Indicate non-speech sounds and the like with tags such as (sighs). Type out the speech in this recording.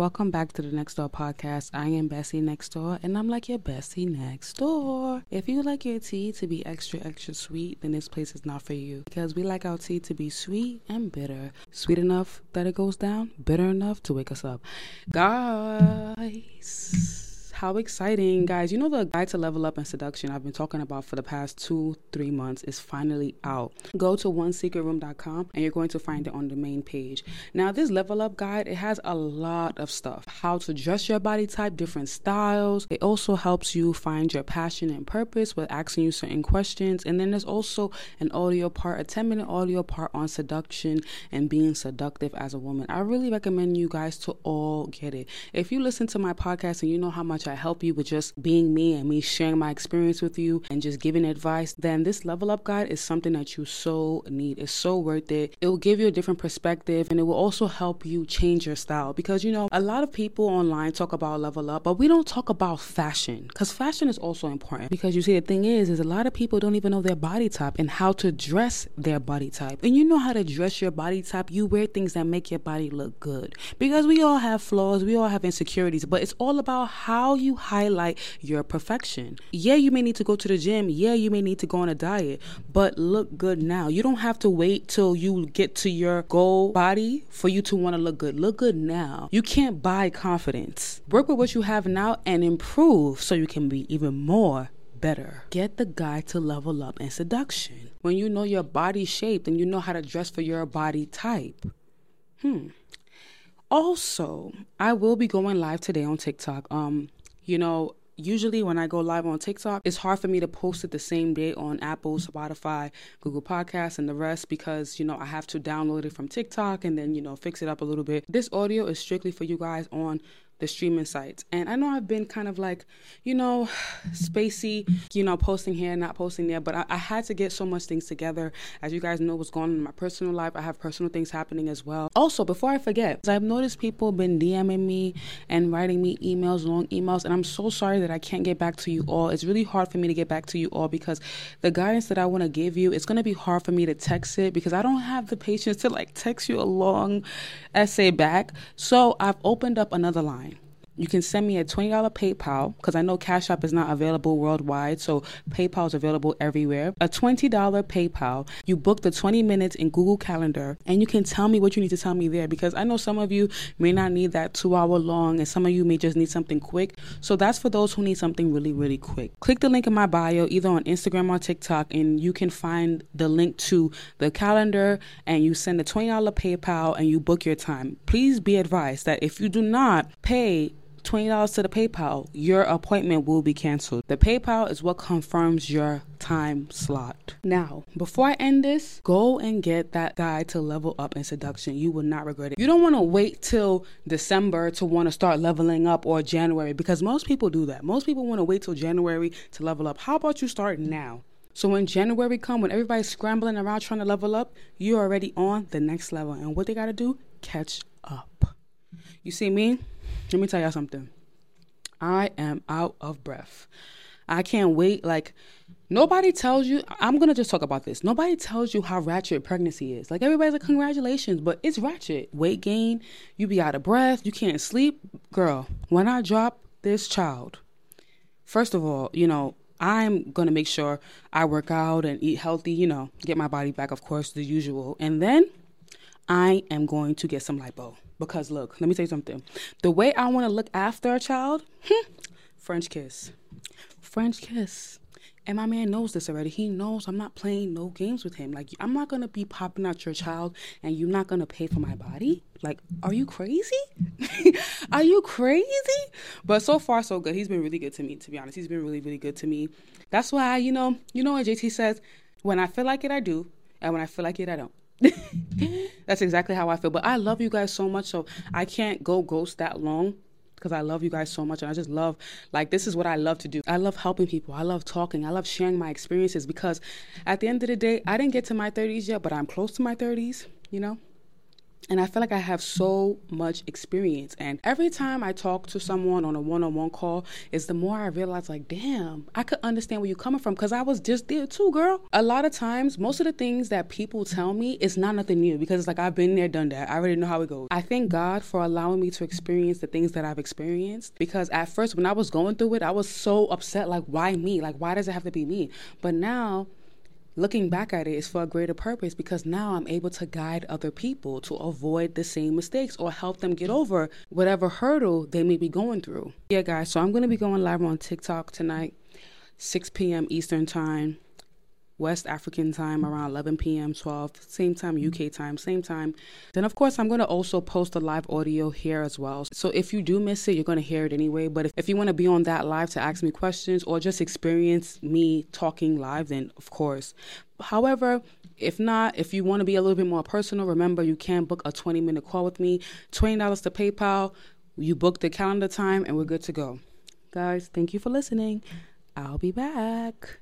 Welcome back to the Next Door podcast. I am Bestie Next Door, and I'm like your Bestie Next Door. If you like your tea to be extra, extra sweet, then this place is not for you because we like our tea to be sweet and bitter. Sweet enough that it goes down, bitter enough to wake us up. Guys how exciting, guys. You know, the guide to level up and seduction I've been talking about for the past two, three months is finally out. Go to onesecretroom.com and you're going to find it on the main page. Now, this level up guide, it has a lot of stuff how to dress your body type, different styles. It also helps you find your passion and purpose with asking you certain questions. And then there's also an audio part, a 10 minute audio part on seduction and being seductive as a woman. I really recommend you guys to all get it. If you listen to my podcast and you know how much I help you with just being me and me sharing my experience with you and just giving advice, then this level up guide is something that you so need. It's so worth it. It will give you a different perspective and it will also help you change your style because you know, a lot of people online talk about level up, but we don't talk about fashion because fashion is also important because you see, the thing is, is a lot of people don't even know their body type and how to dress their body type. And you know how to dress your body type, you wear things that make your body look good because we all have flaws, we all have insecurities, but it's all about how you highlight your perfection. Yeah, you may need to go to the gym. Yeah, you may need to go on a diet, but look good now. You don't have to wait till you get to your goal body for you to want to look good. Look good now. You can't buy confidence. Work with what you have now and improve so you can be even more better. Get the guy to level up in seduction. When you know your body shape and you know how to dress for your body type. Hmm. Also, I will be going live today on TikTok. Um, you know, usually when I go live on TikTok, it's hard for me to post it the same day on Apple, Spotify, Google Podcasts, and the rest because, you know, I have to download it from TikTok and then, you know, fix it up a little bit. This audio is strictly for you guys on the streaming sites. And I know I've been kind of like, you know, (sighs) spacey, you know, posting here, not posting there, but I, I, had to get so much things together. As you guys know what's going on in my personal life, I have personal things happening as well. Also, before I forget, I've noticed people been DMing me and writing me emails, long emails, and I'm so sorry that I can't get back to you all. It's really hard for me to get back to you all because the guidance that I want to give you, it's going to be hard for me to text it because I don't have the patience to like text you a long essay back. So I've opened up another line. You can send me a $20 PayPal because I know Cash App is not available worldwide, so PayPal is available everywhere. A $20 PayPal. You book the 20 minutes in Google Calendar and you can tell me what you need to tell me there because I know some of you may not need that two hour long and some of you may just need something quick. So that's for those who need something really, really quick. Click the link in my bio either on Instagram or TikTok and you can find the link to the calendar and you send a $20 PayPal and you book your time. Please be advised that if you do not pay $20 to the PayPal, your appointment will be canceled. The PayPal is what confirms your time slot. Now, before I end this, go and get that guide to level up in seduction. You will not regret it. You don't want to wait till December to want to start leveling up or January because most people do that. Most people want to wait till January to level up. How about you start now? So when January come, when everybody's scrambling around trying to level up, you're already on the next level. And what they got to do? Catch up. You see me? Let me tell y'all something. I am out of breath. I can't wait. Like, nobody tells you, I'm going to just talk about this. Nobody tells you how ratchet pregnancy is. Like, everybody's like, congratulations, but it's ratchet. Weight gain, you be out of breath, you can't sleep. Girl, when I drop this child, first of all, you know, I'm going to make sure I work out and eat healthy, you know, get my body back, of course, the usual. And then I am going to get some lipo. Because look, let me say something. The way I want to look after a child, hmm, French kiss. French kiss. And my man knows this already. He knows I'm not playing no games with him. Like, I'm not to be popping out your child and you're not to pay for my body. Like, are you crazy? (laughs) are you crazy? But so far, so good. He's been really good to me, to be honest. He's been really, really good to me. That's why, you know, you know what JT says? When I feel like it, I do. And when I feel like it, I don't. (laughs) That's exactly how I feel. But I love you guys so much, so I can't go ghost that long because I love you guys so much and I just love like this is what I love to do. I love helping people. I love talking. I love sharing my experiences because at the end of the day, I didn't get to my 30s yet, but I'm close to my 30s, you know? And I feel like I have so much experience. And every time I talk to someone on a one on one call, is the more I realize, like, damn, I could understand where you're coming from because I was just there too, girl. A lot of times, most of the things that people tell me is not nothing new because it's like I've been there, done that. I already know how it goes. I thank God for allowing me to experience the things that I've experienced because at first, when I was going through it, I was so upset, like, why me? Like, why does it have to be me? But now, looking back at it is for a greater purpose because now I'm able to guide other people to avoid the same mistakes or help them get over whatever hurdle they may be going through. Yeah, guys, so I'm going to be going live on TikTok tonight, 6 p.m. Eastern Time. West African time around 11 p.m., 12, same time, UK time, same time. Then, of course, I'm going to also post the live audio here as well. So if you do miss it, you're going to hear it anyway. But if, if you want to be on that live to ask me questions or just experience me talking live, then of course. However, if not, if you want to be a little bit more personal, remember you can book a 20 minute call with me, $20 to PayPal. You book the calendar time, and we're good to go. Guys, thank you for listening. I'll be back.